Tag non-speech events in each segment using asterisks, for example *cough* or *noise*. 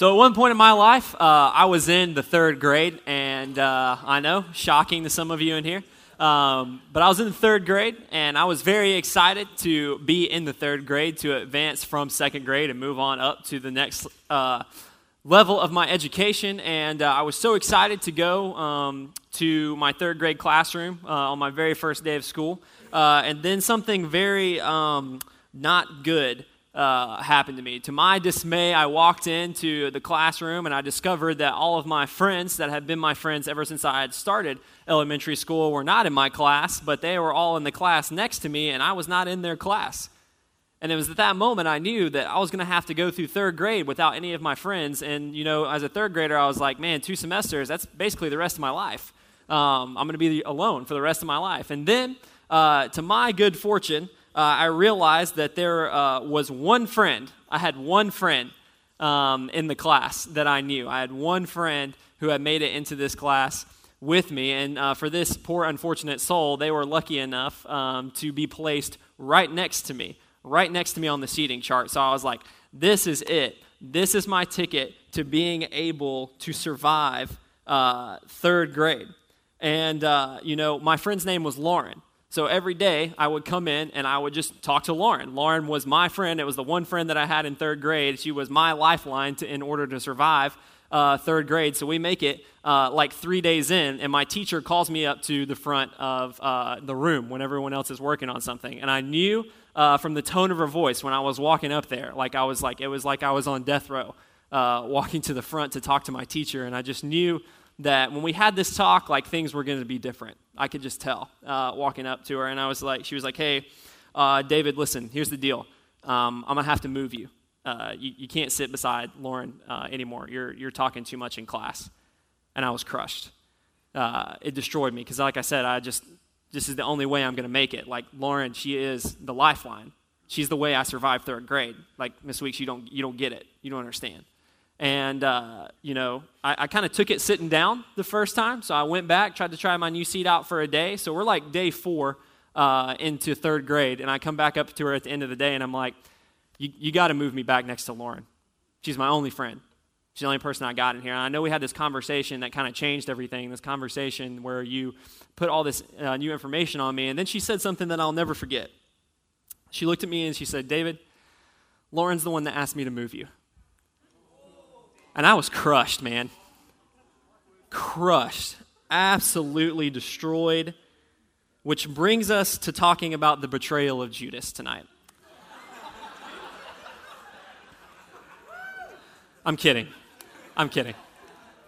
So, at one point in my life, uh, I was in the third grade, and uh, I know, shocking to some of you in here, um, but I was in the third grade, and I was very excited to be in the third grade to advance from second grade and move on up to the next uh, level of my education. And uh, I was so excited to go um, to my third grade classroom uh, on my very first day of school. Uh, and then something very um, not good uh, happened to me. To my dismay, I walked into the classroom and I discovered that all of my friends that had been my friends ever since I had started elementary school were not in my class, but they were all in the class next to me, and I was not in their class. And it was at that moment I knew that I was going to have to go through third grade without any of my friends. And, you know, as a third grader, I was like, man, two semesters, that's basically the rest of my life. Um, I'm going to be alone for the rest of my life. And then, uh, to my good fortune, uh, I realized that there uh, was one friend. I had one friend um, in the class that I knew. I had one friend who had made it into this class with me. And uh, for this poor, unfortunate soul, they were lucky enough um, to be placed right next to me, right next to me on the seating chart. So I was like, this is it. This is my ticket to being able to survive uh, third grade. And, uh, you know, my friend's name was Lauren. So every day I would come in and I would just talk to Lauren. Lauren was my friend. It was the one friend that I had in third grade. She was my lifeline to, in order to survive uh, third grade. So we make it uh, like three days in, and my teacher calls me up to the front of uh, the room when everyone else is working on something. And I knew uh, from the tone of her voice when I was walking up there, like I was like, it was like I was on death row. Uh, walking to the front to talk to my teacher, and I just knew that when we had this talk, like things were going to be different. I could just tell uh, walking up to her, and I was like, she was like, "Hey, uh, David, listen. Here's the deal. Um, I'm gonna have to move you. Uh, you. you. can't sit beside Lauren uh, anymore. You're you're talking too much in class." And I was crushed. Uh, it destroyed me because, like I said, I just this is the only way I'm gonna make it. Like Lauren, she is the lifeline. She's the way I survived third grade. Like Miss Weeks, you don't you don't get it. You don't understand. And, uh, you know, I, I kind of took it sitting down the first time. So I went back, tried to try my new seat out for a day. So we're like day four uh, into third grade. And I come back up to her at the end of the day and I'm like, you, you got to move me back next to Lauren. She's my only friend. She's the only person I got in here. And I know we had this conversation that kind of changed everything, this conversation where you put all this uh, new information on me. And then she said something that I'll never forget. She looked at me and she said, David, Lauren's the one that asked me to move you. And I was crushed, man. Crushed. Absolutely destroyed. Which brings us to talking about the betrayal of Judas tonight. I'm kidding. I'm kidding.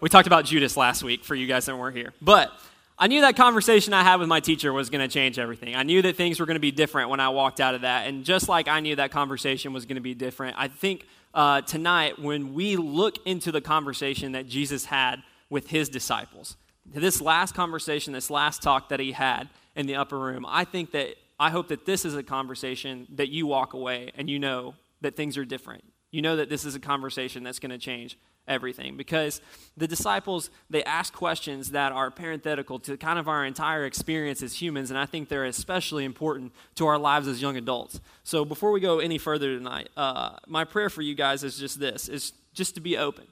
We talked about Judas last week for you guys that weren't here. But I knew that conversation I had with my teacher was going to change everything. I knew that things were going to be different when I walked out of that. And just like I knew that conversation was going to be different, I think uh, tonight when we look into the conversation that Jesus had with his disciples. This last conversation, this last talk that he had in the upper room, I think that, I hope that this is a conversation that you walk away and you know that things are different. You know that this is a conversation that's going to change everything. Because the disciples they ask questions that are parenthetical to kind of our entire experience as humans and i think they're especially important to our lives as young adults. So before we go any further tonight uh, my prayer for you guys is just this is just to be open.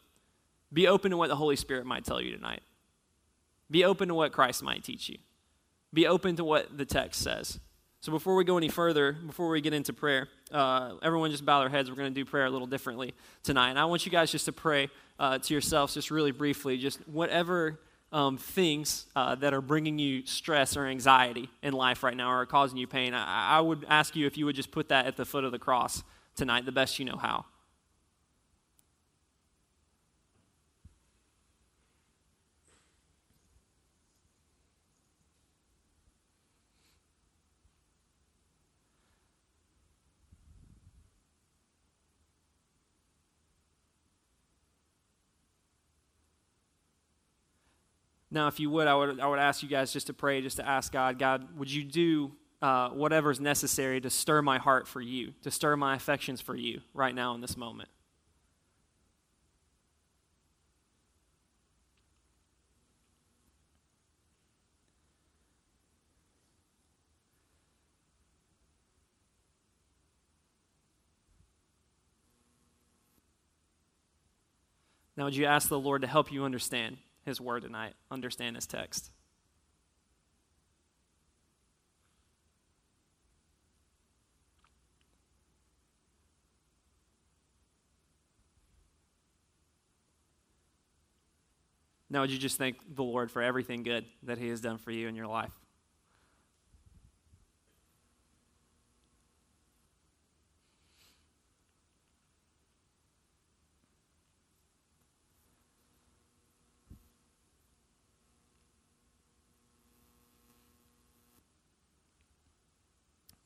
Be open to what the holy spirit might tell you tonight. Be open to what christ might teach you. Be open to what the text says so before we go any further, before we get into prayer, uh, everyone just bow their heads. We're going to do prayer a little differently tonight. And I want you guys just to pray uh, to yourselves, just really briefly, just whatever um, things uh, that are bringing you stress or anxiety in life right now or are causing you pain. I, I would ask you if you would just put that at the foot of the cross tonight, the best you know how. Now, if you would, I would, I would ask you guys just to pray, just to ask God, God, would you do uh, whatever's necessary to stir my heart for you, to stir my affections for you right now in this moment? Now, would you ask the Lord to help you understand His word tonight, understand His text? Now, would you just thank the Lord for everything good that He has done for you in your life?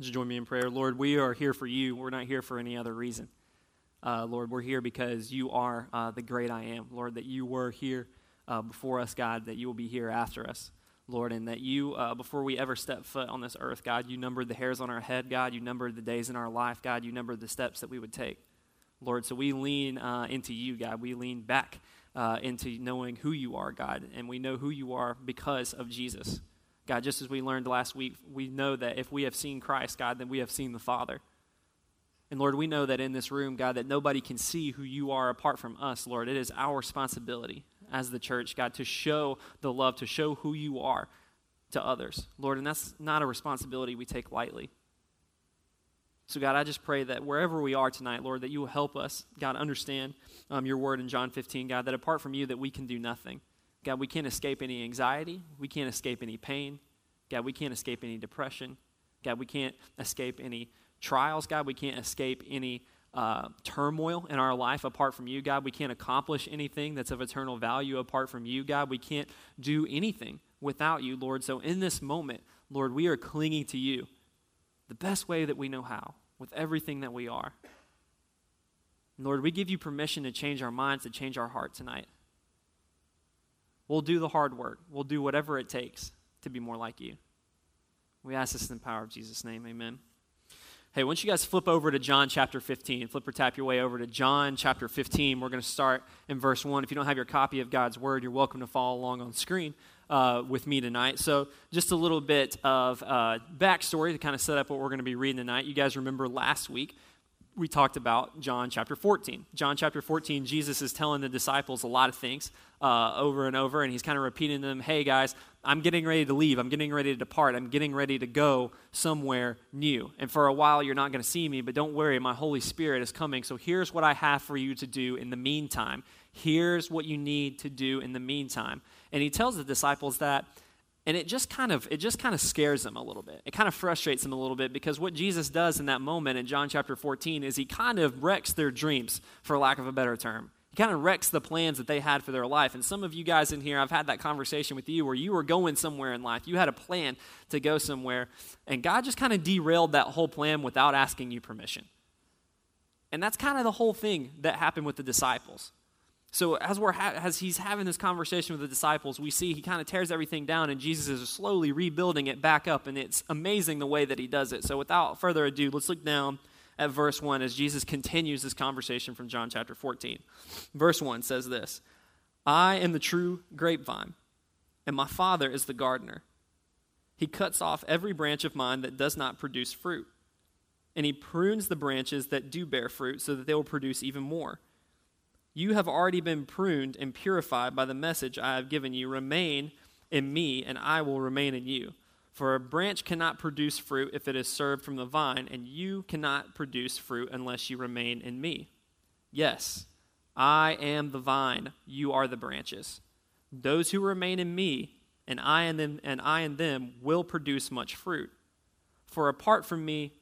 Just join me in prayer. Lord, we are here for you. We're not here for any other reason. Uh, Lord, we're here because you are uh, the great I am. Lord, that you were here uh, before us, God, that you will be here after us, Lord, and that you, uh, before we ever step foot on this earth, God, you numbered the hairs on our head, God, you numbered the days in our life, God, you numbered the steps that we would take, Lord. So we lean uh, into you, God. We lean back uh, into knowing who you are, God, and we know who you are because of Jesus. God, just as we learned last week, we know that if we have seen Christ, God, then we have seen the Father. And Lord, we know that in this room, God, that nobody can see who you are apart from us, Lord. It is our responsibility as the church, God, to show the love, to show who you are to others, Lord. And that's not a responsibility we take lightly. So, God, I just pray that wherever we are tonight, Lord, that you will help us, God, understand um, your word in John 15, God, that apart from you, that we can do nothing. God, we can't escape any anxiety. We can't escape any pain. God, we can't escape any depression. God, we can't escape any trials. God, we can't escape any uh, turmoil in our life apart from you, God. We can't accomplish anything that's of eternal value apart from you, God. We can't do anything without you, Lord. So in this moment, Lord, we are clinging to you the best way that we know how, with everything that we are. Lord, we give you permission to change our minds, to change our heart tonight. We'll do the hard work. We'll do whatever it takes to be more like you. We ask this in the power of Jesus' name. Amen. Hey, once you guys flip over to John chapter 15, flip or tap your way over to John chapter 15. We're going to start in verse 1. If you don't have your copy of God's Word, you're welcome to follow along on screen uh, with me tonight. So, just a little bit of uh, backstory to kind of set up what we're going to be reading tonight. You guys remember last week we talked about John chapter 14. John chapter 14, Jesus is telling the disciples a lot of things uh, over and over, and he's kind of repeating to them hey, guys, I'm getting ready to leave. I'm getting ready to depart. I'm getting ready to go somewhere new. And for a while, you're not going to see me, but don't worry, my Holy Spirit is coming. So here's what I have for you to do in the meantime. Here's what you need to do in the meantime. And he tells the disciples that and it just kind of it just kind of scares them a little bit. It kind of frustrates them a little bit because what jesus does in that moment in john chapter 14 is he kind of wrecks their dreams for lack of a better term. He kind of wrecks the plans that they had for their life. And some of you guys in here i've had that conversation with you where you were going somewhere in life. You had a plan to go somewhere and god just kind of derailed that whole plan without asking you permission. And that's kind of the whole thing that happened with the disciples so as we're ha- as he's having this conversation with the disciples, we see he kind of tears everything down, and Jesus is slowly rebuilding it back up, and it's amazing the way that he does it. So without further ado, let's look down at verse one as Jesus continues this conversation from John chapter 14. Verse one says this: "I am the true grapevine, and my Father is the gardener. He cuts off every branch of mine that does not produce fruit, and he prunes the branches that do bear fruit, so that they will produce even more." You have already been pruned and purified by the message I have given you. Remain in me, and I will remain in you. For a branch cannot produce fruit if it is served from the vine, and you cannot produce fruit unless you remain in me. Yes, I am the vine, you are the branches. Those who remain in me, and I in them, and I and them will produce much fruit. For apart from me,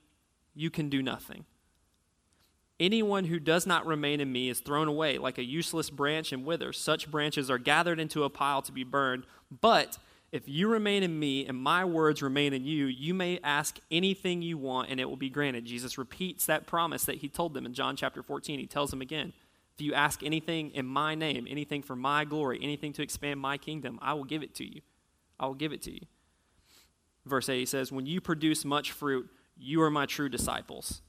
you can do nothing. Anyone who does not remain in me is thrown away like a useless branch and withers. Such branches are gathered into a pile to be burned. But if you remain in me and my words remain in you, you may ask anything you want and it will be granted. Jesus repeats that promise that he told them in John chapter 14. He tells them again If you ask anything in my name, anything for my glory, anything to expand my kingdom, I will give it to you. I will give it to you. Verse 8 he says, When you produce much fruit, you are my true disciples.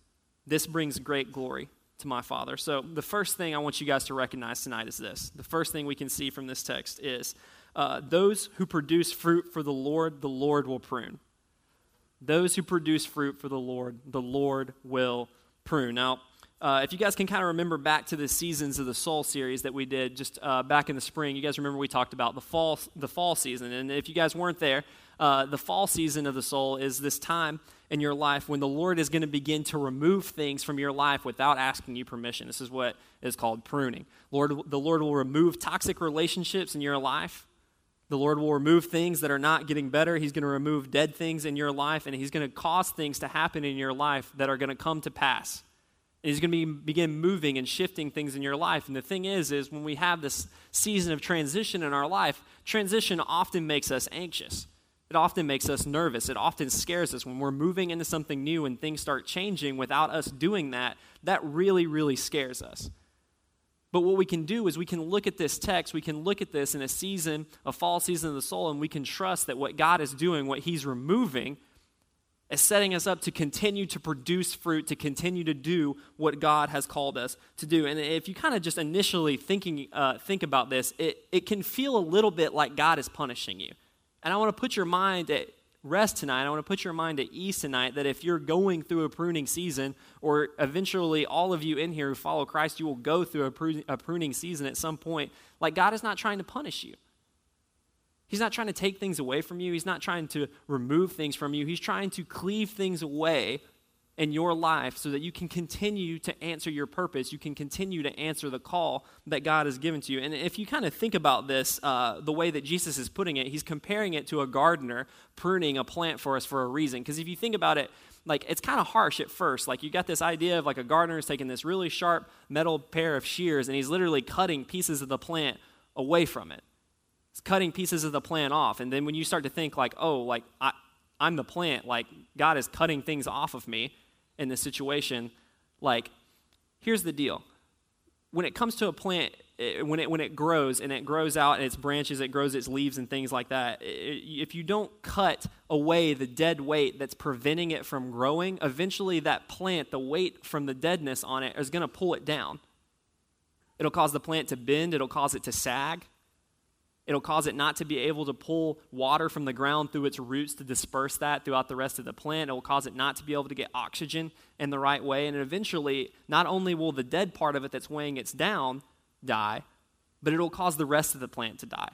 This brings great glory to my Father. So, the first thing I want you guys to recognize tonight is this. The first thing we can see from this text is uh, those who produce fruit for the Lord, the Lord will prune. Those who produce fruit for the Lord, the Lord will prune. Now, uh, if you guys can kind of remember back to the seasons of the Soul series that we did just uh, back in the spring, you guys remember we talked about the fall, the fall season. And if you guys weren't there, uh, the fall season of the soul is this time in your life when the Lord is going to begin to remove things from your life without asking you permission. This is what is called pruning. Lord, the Lord will remove toxic relationships in your life. The Lord will remove things that are not getting better. He's going to remove dead things in your life, and He's going to cause things to happen in your life that are going to come to pass. And He's going to be, begin moving and shifting things in your life. And the thing is, is when we have this season of transition in our life, transition often makes us anxious. It often makes us nervous. It often scares us when we're moving into something new and things start changing without us doing that. That really, really scares us. But what we can do is we can look at this text, we can look at this in a season, a fall season of the soul, and we can trust that what God is doing, what He's removing, is setting us up to continue to produce fruit, to continue to do what God has called us to do. And if you kind of just initially thinking, uh, think about this, it, it can feel a little bit like God is punishing you. And I want to put your mind at rest tonight. I want to put your mind at ease tonight that if you're going through a pruning season, or eventually all of you in here who follow Christ, you will go through a, pruning season at some point. Like God is not trying to punish you. He's not trying to take things away from you. He's not trying to remove things from you. He's trying to cleave things away in your life so that you can continue to answer your purpose. You can continue to answer the call that God has given to you. And if you kind of think about this, uh, the way that Jesus is putting it, he's comparing it to a gardener pruning a plant for us for a reason. Because if you think about it, like it's kind of harsh at first. Like you got this idea of like a gardener is taking this really sharp metal pair of shears and he's literally cutting pieces of the plant away from it. It's cutting pieces of the plant off. And then when you start to think like, oh, like I, I'm the plant, like God is cutting things off of me in this situation. Like, here's the deal when it comes to a plant, it, when, it, when it grows and it grows out and its branches, it grows its leaves and things like that, it, if you don't cut away the dead weight that's preventing it from growing, eventually that plant, the weight from the deadness on it, is going to pull it down. It'll cause the plant to bend, it'll cause it to sag. It'll cause it not to be able to pull water from the ground through its roots to disperse that throughout the rest of the plant. It will cause it not to be able to get oxygen in the right way. And eventually, not only will the dead part of it that's weighing it down die, but it'll cause the rest of the plant to die.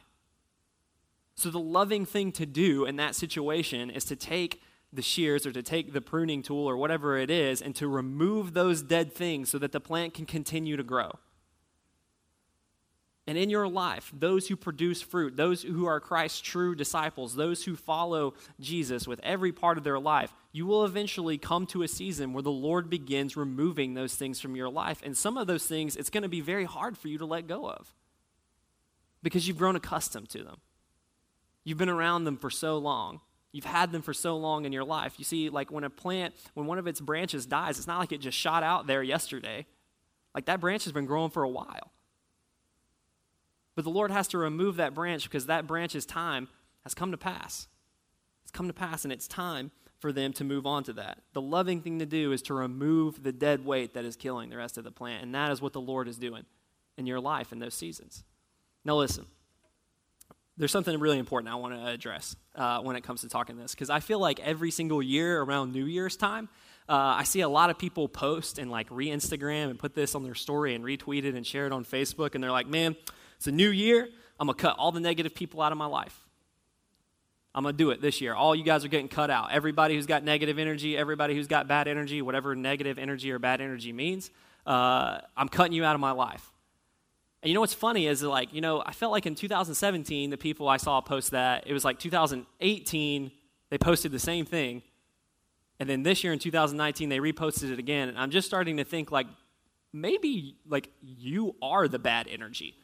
So, the loving thing to do in that situation is to take the shears or to take the pruning tool or whatever it is and to remove those dead things so that the plant can continue to grow. And in your life, those who produce fruit, those who are Christ's true disciples, those who follow Jesus with every part of their life, you will eventually come to a season where the Lord begins removing those things from your life. And some of those things, it's going to be very hard for you to let go of because you've grown accustomed to them. You've been around them for so long. You've had them for so long in your life. You see, like when a plant, when one of its branches dies, it's not like it just shot out there yesterday. Like that branch has been growing for a while. But the Lord has to remove that branch because that branch's time has come to pass. It's come to pass, and it's time for them to move on to that. The loving thing to do is to remove the dead weight that is killing the rest of the plant, and that is what the Lord is doing in your life in those seasons. Now, listen, there's something really important I want to address uh, when it comes to talking this, because I feel like every single year around New Year's time, uh, I see a lot of people post and like re Instagram and put this on their story and retweet it and share it on Facebook, and they're like, man, it's a new year. I'm going to cut all the negative people out of my life. I'm going to do it this year. All you guys are getting cut out. Everybody who's got negative energy, everybody who's got bad energy, whatever negative energy or bad energy means, uh, I'm cutting you out of my life. And you know what's funny is like, you know, I felt like in 2017, the people I saw post that, it was like 2018, they posted the same thing. And then this year in 2019, they reposted it again. And I'm just starting to think like, maybe like you are the bad energy.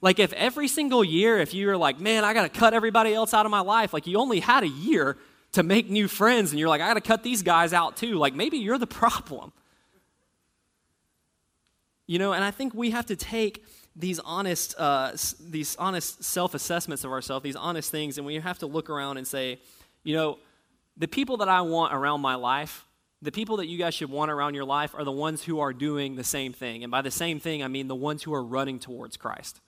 Like, if every single year, if you're like, man, I got to cut everybody else out of my life, like you only had a year to make new friends, and you're like, I got to cut these guys out too, like maybe you're the *laughs* problem. You know, and I think we have to take these honest, uh, these honest self assessments of ourselves, these honest things, and we have to look around and say, you know, the people that I want around my life, the people that you guys should want around your life are the ones who are doing the same thing. And by the same thing, I mean the ones who are running towards Christ.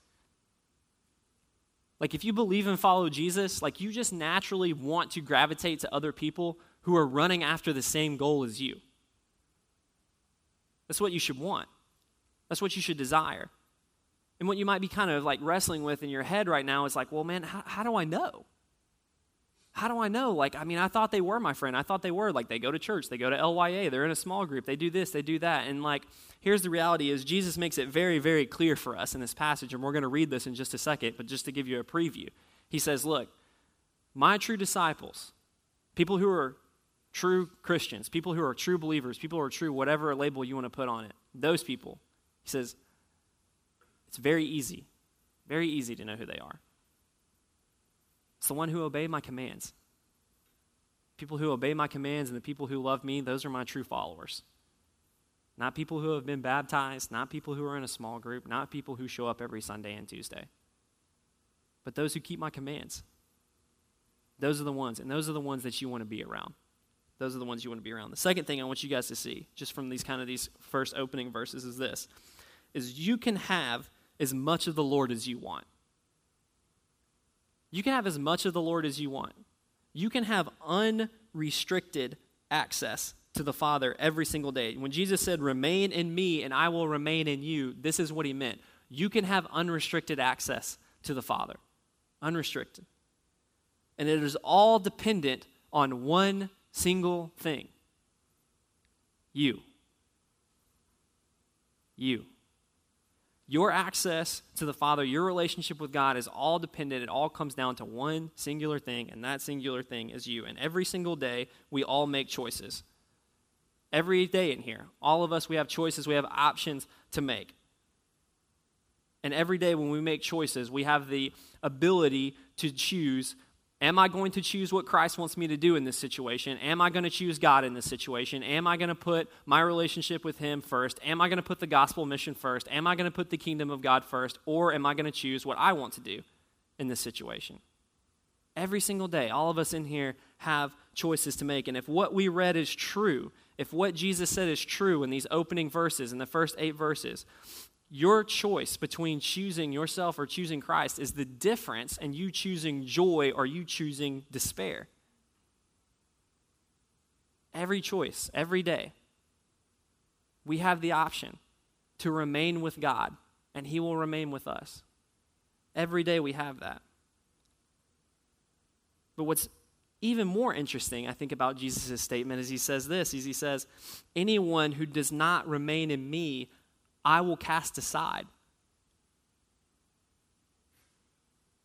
Like, if you believe and follow Jesus, like, you just naturally want to gravitate to other people who are running after the same goal as you. That's what you should want. That's what you should desire. And what you might be kind of like wrestling with in your head right now is like, well, man, how, how do I know? How do I know? Like, I mean, I thought they were my friend. I thought they were. Like, they go to church, they go to LYA, they're in a small group, they do this, they do that. And like, here's the reality is Jesus makes it very, very clear for us in this passage, and we're going to read this in just a second, but just to give you a preview. He says, Look, my true disciples, people who are true Christians, people who are true believers, people who are true, whatever label you want to put on it, those people, he says, it's very easy, very easy to know who they are. It's the one who obey my commands. People who obey my commands and the people who love me, those are my true followers. Not people who have been baptized, not people who are in a small group, not people who show up every Sunday and Tuesday, but those who keep my commands. Those are the ones, and those are the ones that you want to be around. Those are the ones you want to be around. The second thing I want you guys to see, just from these kind of these first opening verses, is this: is you can have as much of the Lord as you want. You can have as much of the Lord as you want. You can have unrestricted access to the Father every single day. When Jesus said, Remain in me and I will remain in you, this is what he meant. You can have unrestricted access to the Father. Unrestricted. And it is all dependent on one single thing you. You. Your access to the Father, your relationship with God is all dependent. It all comes down to one singular thing, and that singular thing is you. And every single day, we all make choices. Every day in here, all of us, we have choices, we have options to make. And every day when we make choices, we have the ability to choose Am I going to choose what Christ wants me to do in this situation? Am I going to choose God in this situation? Am I going to put my relationship with Him first? Am I going to put the gospel mission first? Am I going to put the kingdom of God first? Or am I going to choose what I want to do in this situation? Every single day, all of us in here have choices to make. And if what we read is true, if what Jesus said is true in these opening verses, in the first eight verses, your choice between choosing yourself or choosing Christ is the difference in you choosing joy or you choosing despair. Every choice, every day, we have the option to remain with God, and He will remain with us. Every day we have that. But what's even more interesting, I think, about Jesus' statement is he says this is he says, Anyone who does not remain in me I will cast aside.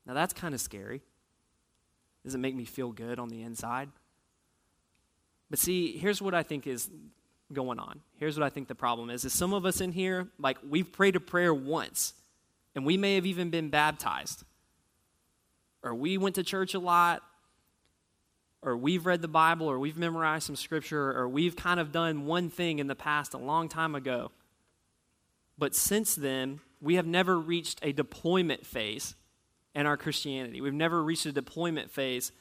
Now that's kind of scary. Does it make me feel good on the inside? But see, here's what I think is going on. Here's what I think the problem is. Is some of us in here, like we've prayed a prayer once, and we may have even been baptized. Or we went to church a lot, or we've read the Bible, or we've memorized some scripture, or we've kind of done one thing in the past a long time ago. But since then, we have never reached a deployment phase in our Christianity. We've never reached a deployment phase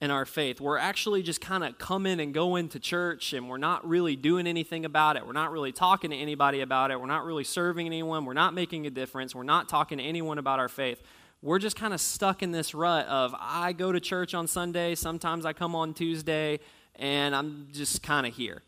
in our faith. We're actually just kind of coming and going to church and we're not really doing anything about it. We're not really talking to anybody about it. We're not really serving anyone. We're not making a difference. We're not talking to anyone about our faith. We're just kind of stuck in this rut of I go to church on Sunday, sometimes I come on Tuesday, and I'm just kind of here.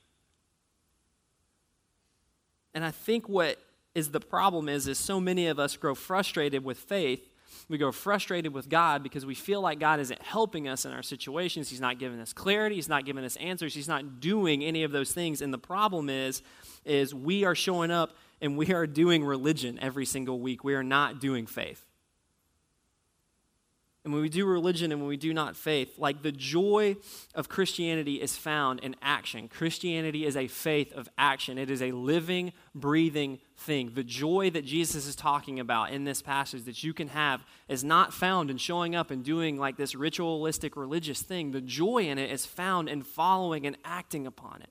And I think what is the problem is is so many of us grow frustrated with faith we grow frustrated with god because we feel like god isn't helping us in our situations. He's not giving us clarity. He's not giving us answers. He's not doing any of those things. And the problem is is we are showing up and we are doing religion every single week. We are not doing faith and when we do religion and when we do not faith, like the joy of Christianity is found in action. Christianity is a faith of action, it is a living, breathing thing. The joy that Jesus is talking about in this passage that you can have is not found in showing up and doing like this ritualistic religious thing. The joy in it is found in following and acting upon it,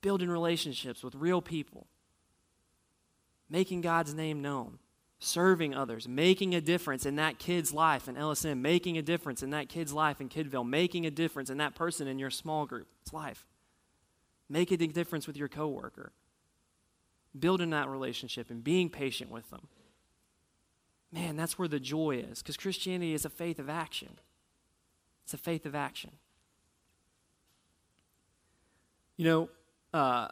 building relationships with real people, making God's name known serving others, making a difference in that kid's life in LSM, making a difference in that kid's life in Kidville, making a difference in that person in your small group. It's life. Make a difference with your coworker. Building that relationship and being patient with them. Man, that's where the joy is because Christianity is a faith of action. It's a faith of action. You know, uh,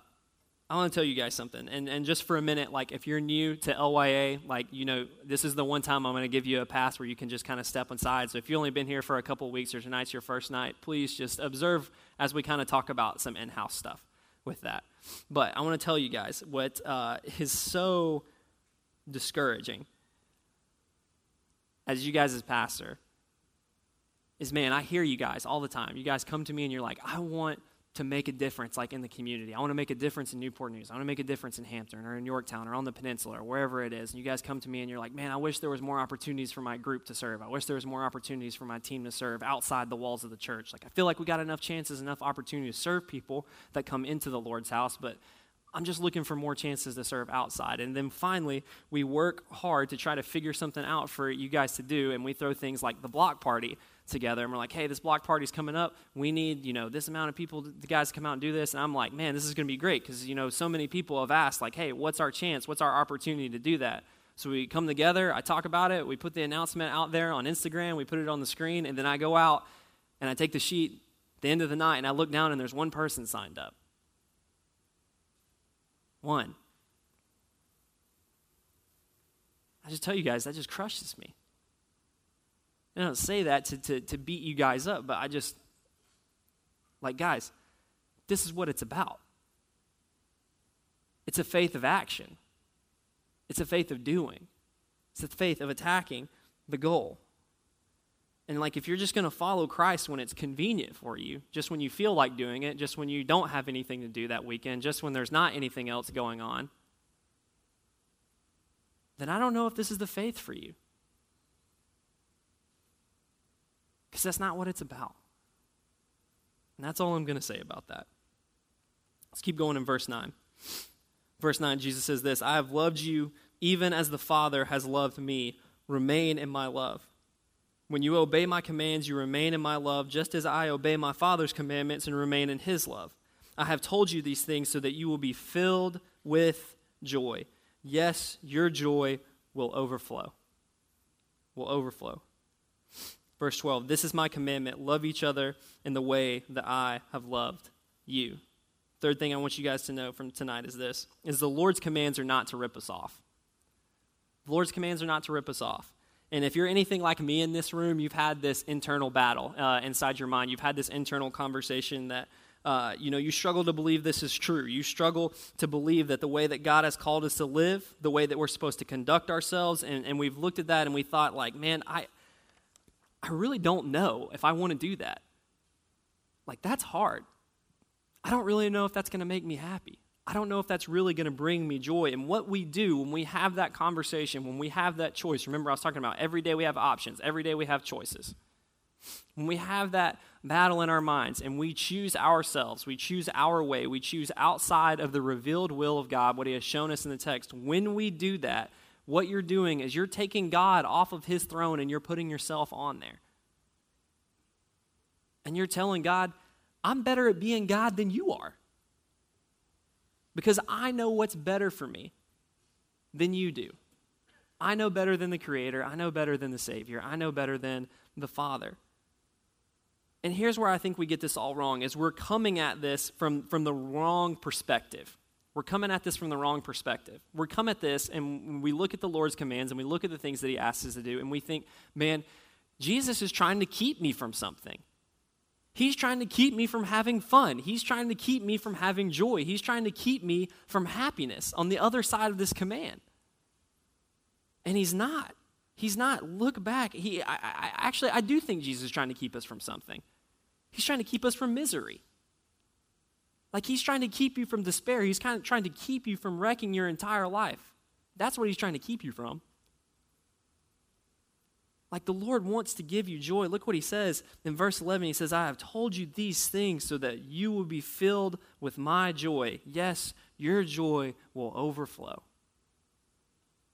I want to tell you guys something. And, and just for a minute, like if you're new to LYA, like, you know, this is the one time I'm going to give you a pass where you can just kind of step inside. So if you've only been here for a couple weeks or tonight's your first night, please just observe as we kind of talk about some in house stuff with that. But I want to tell you guys what uh, is so discouraging as you guys as pastor is man, I hear you guys all the time. You guys come to me and you're like, I want to make a difference like in the community. I want to make a difference in Newport News. I want to make a difference in Hampton or in Yorktown or on the peninsula or wherever it is. And you guys come to me and you're like, man, I wish there was more opportunities for my group to serve. I wish there was more opportunities for my team to serve outside the walls of the church. Like I feel like we got enough chances, enough opportunity to serve people that come into the Lord's house, but I'm just looking for more chances to serve outside. And then finally, we work hard to try to figure something out for you guys to do, and we throw things like the block party together and we're like hey this block party's coming up. We need you know this amount of people the guys to come out and do this. And i'm like man this is going to be great because you know so many people have asked like hey what's our chance? What's our opportunity to do that? So we come together i talk about it we put the announcement out there on instagram we put it on the screen and then i go out and i take the sheet at the end of the night and i look down and there's one person signed up. One. I just tell you guys that just crushes me I don't say that to, to, to beat you guys up, but I just, like, guys, this is what it's about. It's a faith of action, it's a faith of doing, it's a faith of attacking the goal. And like if you're just going to follow Christ when it's convenient for you, just when you feel like doing it, just when you don't have anything to do that weekend, just when there's not anything else going on, then I don't know if this is the faith for you. Because that's not what it's about. And that's all I'm going to say about that. Let's keep going in verse 9. Verse 9, Jesus says this I have loved you even as the Father has loved me. Remain in my love. When you obey my commands, you remain in my love, just as I obey my Father's commandments and remain in his love. I have told you these things so that you will be filled with joy. Yes, your joy will overflow. Will overflow. Verse 12 This is my commandment love each other in the way that I have loved you. Third thing I want you guys to know from tonight is this is the Lord's commands are not to rip us off. The Lord's commands are not to rip us off. And if you're anything like me in this room, you've had this internal battle uh, inside your mind. You've had this internal conversation that, uh, you know, you struggle to believe this is true. You struggle to believe that the way that God has called us to live, the way that we're supposed to conduct ourselves, and, and we've looked at that and we thought, like, man, I, I really don't know if I want to do that. Like, that's hard. I don't really know if that's going to make me happy. I don't know if that's really going to bring me joy. And what we do when we have that conversation, when we have that choice, remember I was talking about every day we have options, every day we have choices. When we have that battle in our minds and we choose ourselves, we choose our way, we choose outside of the revealed will of God, what He has shown us in the text, when we do that, what you're doing is you're taking God off of his throne and you're putting yourself on there. And you're telling God, I'm better at being God than you are. Because I know what's better for me than you do. I know better than the Creator. I know better than the Savior. I know better than the Father. And here's where I think we get this all wrong is we're coming at this from, from the wrong perspective. We're coming at this from the wrong perspective. We're coming at this and we look at the Lord's commands and we look at the things that He asks us to do and we think, man, Jesus is trying to keep me from something. He's trying to keep me from having fun. He's trying to keep me from having joy. He's trying to keep me from happiness on the other side of this command. And He's not. He's not. Look back. He, I, I, actually, I do think Jesus is trying to keep us from something. He's trying to keep us from misery. Like he's trying to keep you from despair. He's kind of trying to keep you from wrecking your entire life. That's what he's trying to keep you from. Like the Lord wants to give you joy. Look what he says in verse 11. He says, I have told you these things so that you will be filled with my joy. Yes, your joy will overflow.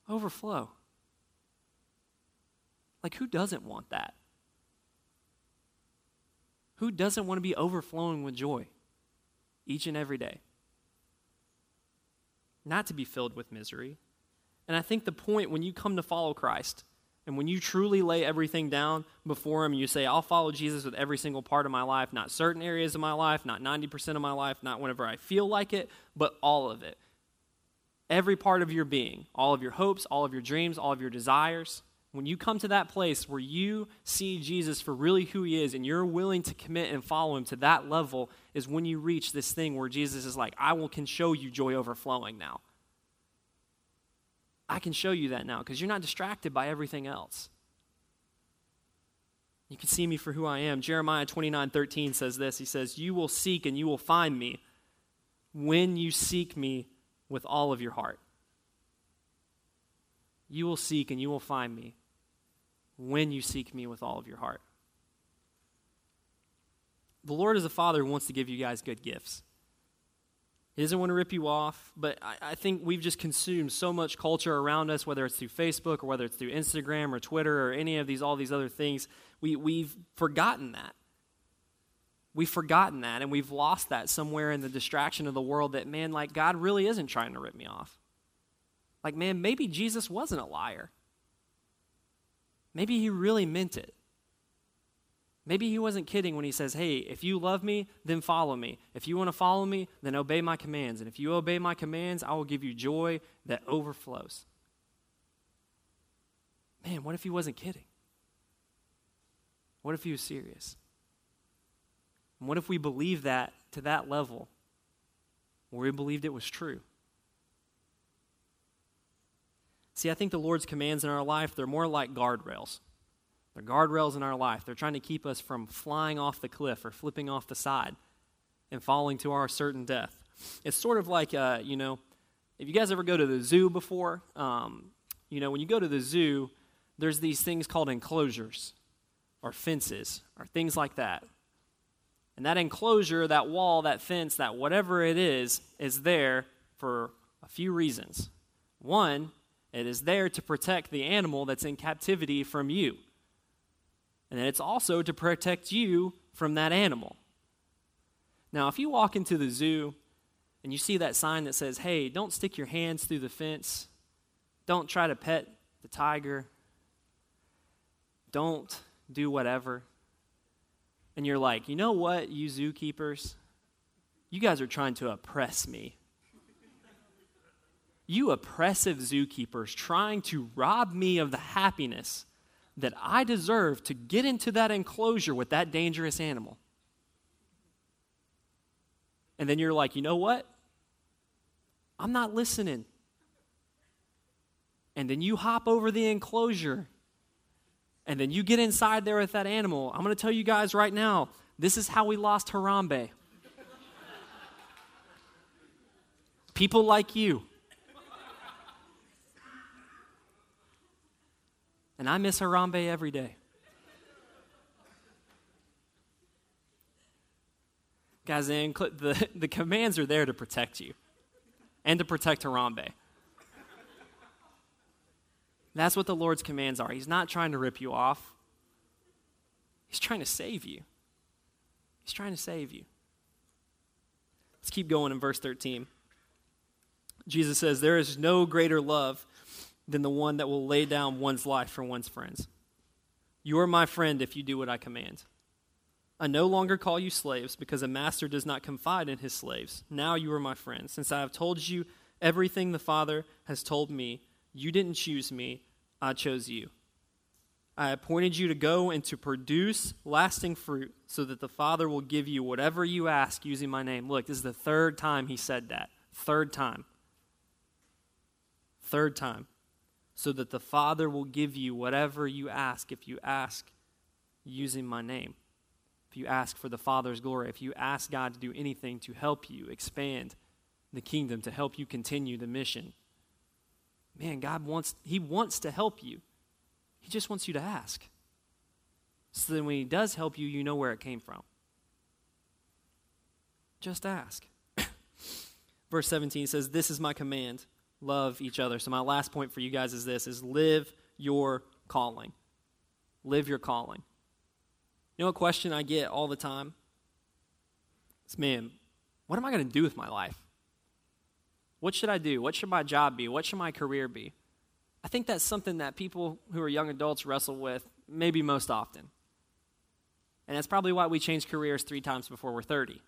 Overflow. Like, who doesn't want that? Who doesn't want to be overflowing with joy? Each and every day. Not to be filled with misery. And I think the point when you come to follow Christ, And when you truly lay everything down before Him, you say, I'll follow Jesus with every single part of my life, not certain areas of my life, not 90% of my life, not whenever I feel like it, but all of it. Every part of your being, all of your hopes, all of your dreams, all of your desires. When you come to that place where you see Jesus for really who He is and you're willing to commit and follow Him to that level, is when you reach this thing where Jesus is like, I will, can show you joy overflowing now. I can show you that now because you're not distracted by everything else. You can see me for who I am. Jeremiah 29 13 says this He says, You will seek and you will find me when you seek me with all of your heart. You will seek and you will find me when you seek me with all of your heart. The Lord, as a father, who wants to give you guys good gifts. He doesn't want to rip you off, but I, I, think we've just consumed so much culture around us, whether it's through Facebook or whether it's through Instagram or Twitter or any of these, all these other things. We, we've forgotten that. We've forgotten that, and we've lost that somewhere in the distraction of the world that, man, like, God really isn't trying to rip me off. Like, man, maybe Jesus wasn't a liar. Maybe he really meant it. Maybe he wasn't kidding when he says, Hey, if you love me, then follow me. If you want to follow me, then obey my commands. And if you obey my commands, I will give you joy that overflows. Man, what if he wasn't kidding? What if he was serious? And what if we believed that to that level where we believed it was true? See, I think the Lord's commands in our life, they're more like guardrails. They're guardrails in our life. They're trying to keep us from flying off the cliff or flipping off the side and falling to our certain death. It's sort of like, uh, you know, if you guys ever go to the zoo before, um, you know, when you go to the zoo, there's these things called enclosures or fences or things like that. And that enclosure, that wall, that fence, that whatever it is, is there for a few reasons. One, it is there to protect the animal that's in captivity from you and then it's also to protect you from that animal. Now, if you walk into the zoo and you see that sign that says, hey, don't stick your hands through the fence, don't try to pet the tiger, don't do whatever, and you're like, you know what, you zookeepers? You guys are trying to oppress me. You oppressive zookeepers trying to rob me of the happiness that I deserve to get into that enclosure with that dangerous animal. And then you're like, you know what? I'm not listening. And then you hop over the enclosure. And then you get inside there with that animal. I'm going to tell you guys right now this is how we lost Harambe. People like you. And I miss Harambe every day. Guys, the, *laughs* the commands are there to protect you and to protect Harambe. That's what the Lord's commands are. He's not trying to rip you off, He's trying to save you. He's trying to save you. Let's keep going in verse 13. Jesus says, There is no greater love than the one that will lay down one's life for one's friends. You are my friend if you do what I command. I no longer call you slaves because a master does not confide in his slaves. Now you are my friends. Since I have told you everything the Father has told me, you didn't choose me, I chose you. I appointed you to go and to produce lasting fruit so that the Father will give you whatever you ask using my name. Look, this is the third time he said that. Third time. Third time so that the Father will give you whatever you ask if you ask using my name. If you ask for the Father's glory, if you ask God to do anything to help you expand the kingdom, to help you continue the mission. Man, God wants, He wants to help you. He just wants you to ask. So then when He does help you, you know where it came from. Just ask. *coughs* Verse 17 says, This is my command love each other. So my last point for you guys is this is live your calling. Live your calling. You know what question I get all the time? It's man, what am I going to do with my life? What should I do? What should my job be? What should my career be? I think that's something that people who are young adults wrestle with maybe most often. And that's probably why we change careers three times before we're 30. It's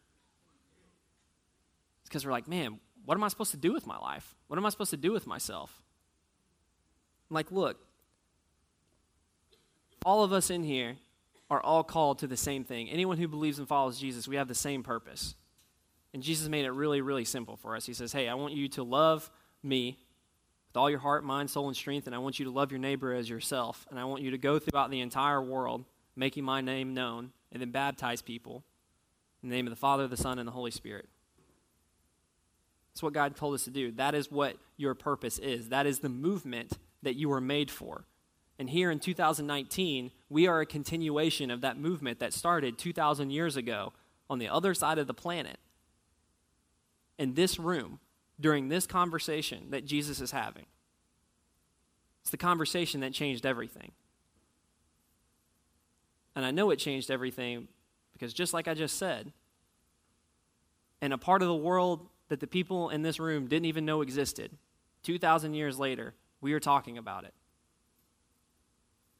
because we're like, man, what am I supposed to do with my life? What am I supposed to do with myself? I'm like, look, all of us in here are all called to the same thing. Anyone who believes and follows Jesus, we have the same purpose. And Jesus made it really, really simple for us. He says, Hey, I want you to love me with all your heart, mind, soul, and strength, and I want you to love your neighbor as yourself. And I want you to go throughout the entire world making my name known and then baptize people in the name of the Father, the Son, and the Holy Spirit. That's what God told us to do. That is what your purpose is. That is the movement that you were made for. And here in 2019, we are a continuation of that movement that started 2,000 years ago on the other side of the planet. In this room, during this conversation that Jesus is having. It's the conversation that changed everything. And I know it changed everything because, just like I just said, in a part of the world that the people in this room didn't even know existed, 2,000 years later, we are talking about it.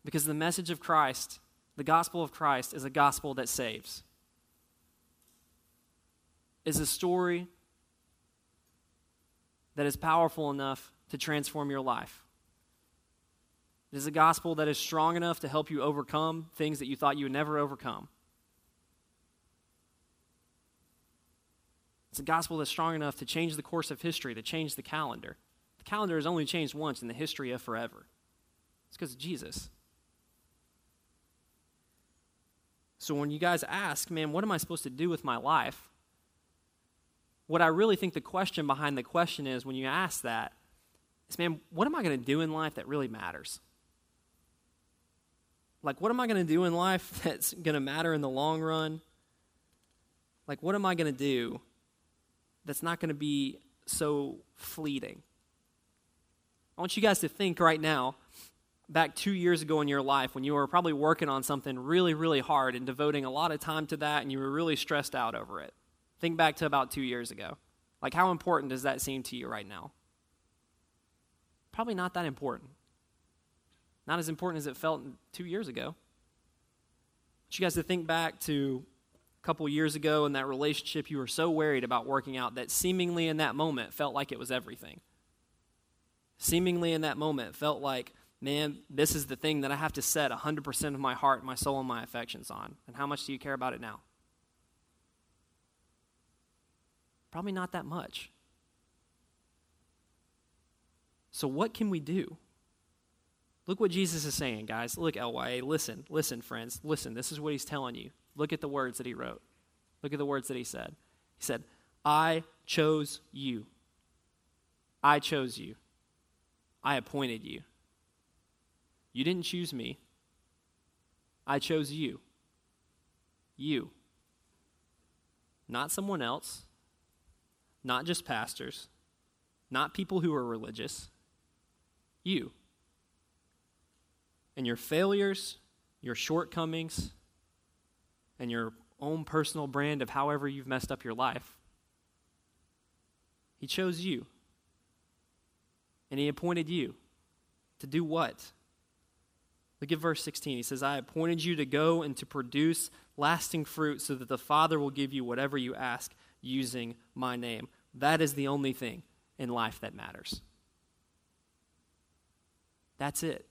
Because the message of Christ, the gospel of Christ, is a gospel that saves. Is a story that is powerful enough to transform your life. It is a gospel that is strong enough to help you overcome things that you thought you would never overcome. It's a gospel that's strong enough to change the course of history, to change the calendar. The calendar has only changed once in the history of forever. It's because of Jesus. So when you guys ask, man, what am I supposed to do with my life? What I really think the question behind the question is when you ask that is, man, what am I going to do in life that really matters? Like, what am I going to do in life *laughs* that's going to matter in the long run? Like, what am I going to do that's not going to be so fleeting? I want you guys to think right now back two years ago in your life when you were probably working on something really, really hard and devoting a lot of time to that and you were really stressed out over it. Think back to about two years ago. Like, how important does that seem to you right now? Probably not that important. Not as important as it felt two years ago. I want you guys to think back to couple years ago in that relationship you were so worried about working out that seemingly in that moment felt like it was everything. Seemingly in that moment felt like man, this is the thing that I have to set 100% of my heart, my soul, and my affections on. And how much do you care about it now? Probably not that much. So, what can we do? Look what Jesus is saying, guys. Look, LYA, listen, listen, friends, listen. This is what he's telling you. Look at the words that he wrote. Look at the words that he said. He said, I chose you. I chose you. I appointed you. You didn't choose me. I chose you. You. Not someone else. Not just pastors. Not people who are religious. You. And your failures, your shortcomings, and your own personal brand of however you've messed up your life. He chose you. And He appointed you to do what? Look at verse 16. He says, I appointed you to go and to produce lasting fruit so that the Father will give you whatever you ask using my name. That is the only thing in life that matters. That's it.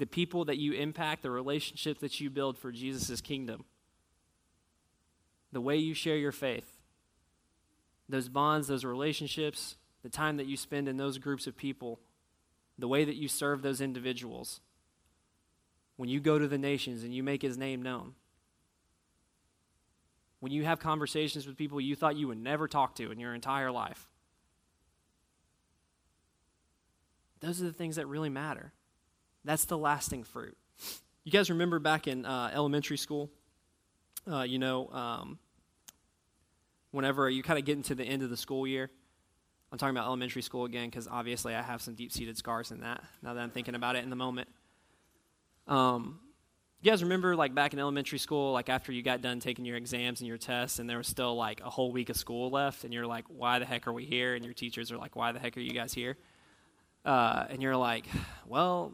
The people that you impact, the relationships that you build for Jesus' kingdom, the way you share your faith, those bonds, those relationships, the time that you spend in those groups of people the way that you serve those individuals, when you go to the nations and you make his name known, when you have conversations with people you thought you would never talk to in your entire life. Those are the things that really matter. That's the lasting fruit. You guys remember back in uh, elementary school, uh, you know, um, whenever you kind of get into the end of the school year, I'm talking about elementary school again because obviously I have some deep seated scars in that now that I'm thinking about it in the moment. Um, you guys remember like back in elementary school, like after you got done taking your exams and your tests, and there was still like a whole week of school left, and you're like, why the heck are we here? And your teachers are like, why the heck are you guys here? uh, and you're like, well,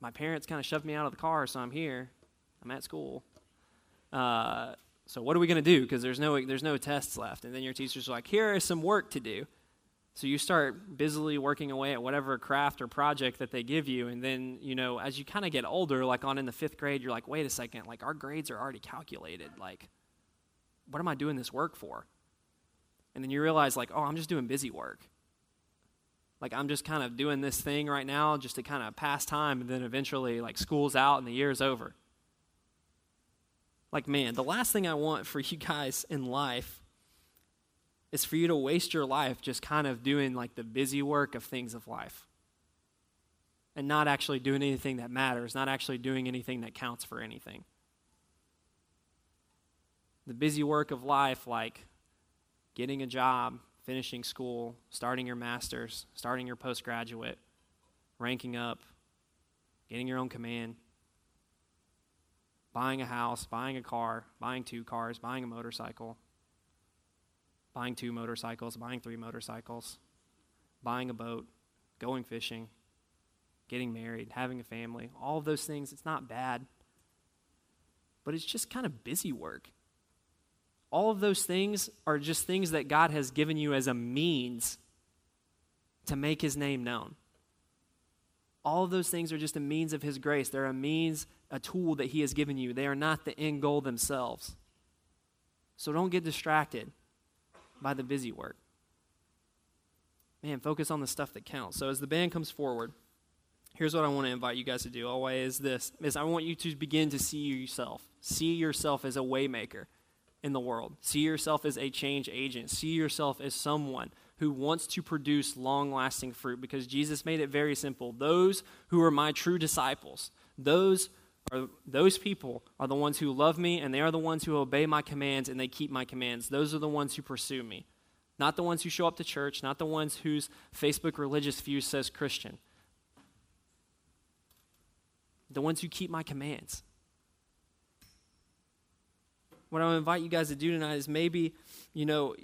my parents kind of shoved me out of the car, so I'm here. I'm at school. Uh, so what are we going to do? Because there's no there's no tests left. And then your teacher's are like, here is some work to do. So you start busily working away at whatever craft or project that they give you, and then you know as you kind of get older, like on in the fifth grade, you're like, wait a second, like our grades are already calculated. Like, what am I doing this work for? And then you realize, like, oh, I'm just doing busy work. Like I'm just kind of doing this thing right now just to kind of pass time, and then eventually, like school's out and the year's over. Like, man, the last thing I want for *laughs* you guys in life is for you to waste your life just kind of doing like the busy work of things of life and not actually doing anything that matters, not actually doing anything that counts for anything. The busy work of life, like getting a job, finishing school, starting your master's, starting your postgraduate, ranking up, getting your own command, buying a house, buying a car, buying two cars, buying a motorcycle, buying two motorcycles, buying three motorcycles, buying a boat, going fishing, getting married, having a family, all of those things, it's not bad. But it's just kind of busy work. All of those things are just things that God has given you as a means to make his name known. All of those things are just a means of his grace. They're a means, a tool that he has given you. They are not the end goal themselves. So don't get distracted by the busy work. Man, focus on the stuff that counts. So as the band comes forward, here's what I want to invite you guys to do. Always this is this I want you to begin to see yourself. See yourself as a waymaker in the world. See yourself as a change agent. See yourself as someone who wants to produce long lasting fruit because Jesus made it very simple. Those who are my true disciples, those are those people are the ones who love me and they are the ones who obey my commands and they keep my commands. Those are the ones who pursue me. Not the ones who show up to church, not the ones whose Facebook religious view says Christian. The ones who keep my commands. What I invite you guys to do tonight is maybe, you know,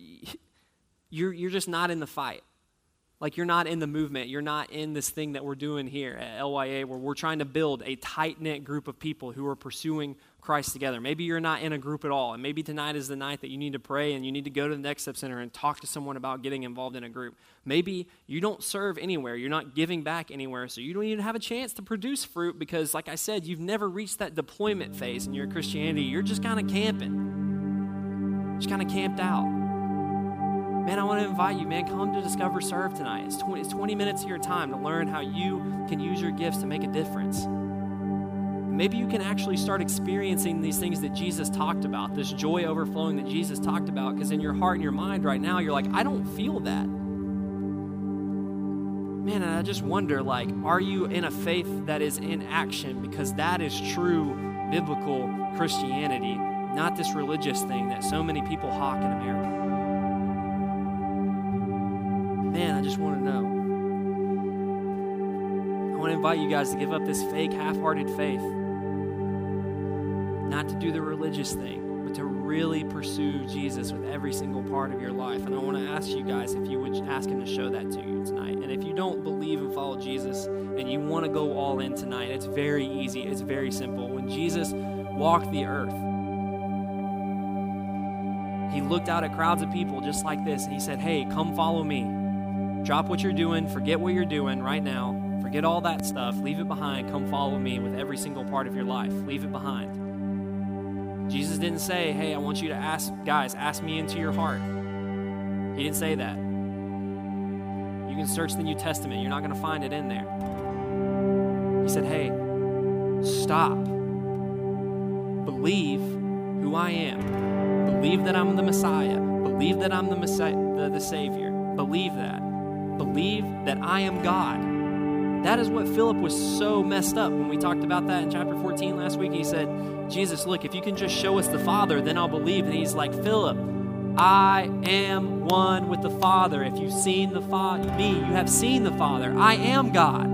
*laughs* you're, you're just not in the fight. Like you're not in the movement. You're not in this thing that we're doing here at LYA where we're trying to build a tight knit group of people who are pursuing Christ together. Maybe you're not in a group at all. And maybe tonight is the night that you need to pray and you need to go to the Next Step Center and talk to someone about getting involved in a group. Maybe you don't serve anywhere. You're not giving back anywhere. So you don't even have a chance to produce fruit because, like I said, you've never reached that deployment phase in your Christianity. You're just kind of camping, just kind of camped out. Man, I want to invite you, man, come to Discover Serve tonight. It's 20, it's 20 minutes of your time to learn how you can use your gifts to make a difference. Maybe you can actually start experiencing these things that Jesus talked about, this joy overflowing that Jesus talked about, because in your heart and your mind right now, you're like, I don't feel that. Man, and I just wonder, like, are you in a faith that is in action? Because that is true biblical Christianity, not this religious thing that so many people hawk in America. Man, I just want to know. I want to invite you guys to give up this fake, half hearted faith. Not to do the religious thing, but to really pursue Jesus with every single part of your life. And I want to ask you guys if you would ask Him to show that to you tonight. And if you don't believe and follow Jesus and you want to go all in tonight, it's very easy, it's very simple. When Jesus walked the earth, he looked out at crowds of people just like this and he said, Hey, come follow me. Drop what you're doing, forget what you're doing right now, forget all that stuff, leave it behind, come follow me with every single part of your life. Leave it behind. Jesus didn't say, Hey, I want you to ask, guys, ask me into your heart. He didn't say that. You can search the New Testament, you're not going to find it in there. He said, Hey, stop. Believe who I am. Believe that I'm the Messiah. Believe that I'm the, Messiah, the, the Savior. Believe that believe that I am God. That is what Philip was so messed up when we talked about that in chapter 14 last week. He said, Jesus, look, if you can just show us the Father, then I'll believe. And he's like, Philip, I am one with the Father. If you've seen the Father, me, you have seen the Father. I am God.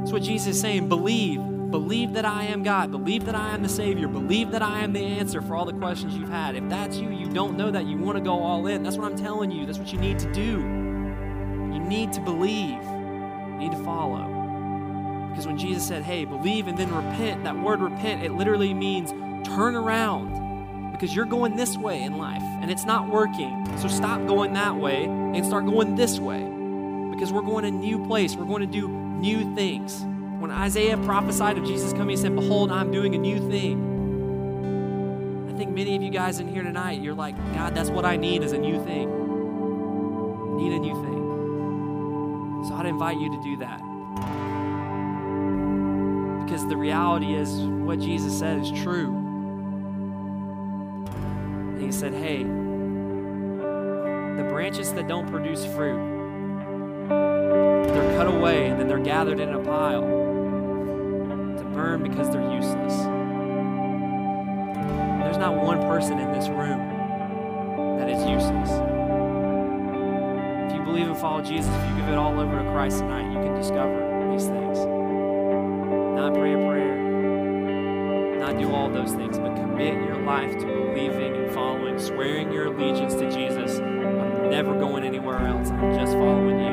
That's what Jesus is saying. Believe. Believe that I am God. Believe that I am the Savior. Believe that I am the answer for all the questions you've had. If that's you, you don't know that, you want to go all in. That's what I'm telling you. That's what you need to do. You need to believe, need to follow. Because when Jesus said, hey, believe and then repent, that word repent, it literally means turn around because you're going this way in life and it's not working. So stop going that way and start going this way because we're going a new place. We're going to do new things. When Isaiah prophesied of Jesus coming, he said, Behold, I'm doing a new thing. I think many of you guys in here tonight, you're like, God, that's what I need is a new thing. I need a new thing. So I'd invite you to do that. Because the reality is, what Jesus said is true. And he said, Hey, the branches that don't produce fruit, they're cut away and then they're gathered in a pile to burn because they're useless. There's not one person in this room that is useless. Believe and follow Jesus, if you give it all over to Christ tonight, you can discover these things. Not pray a prayer, not do all those things, but commit your life to believing and following, swearing your allegiance to Jesus. I'm never going anywhere else. I'm just following you.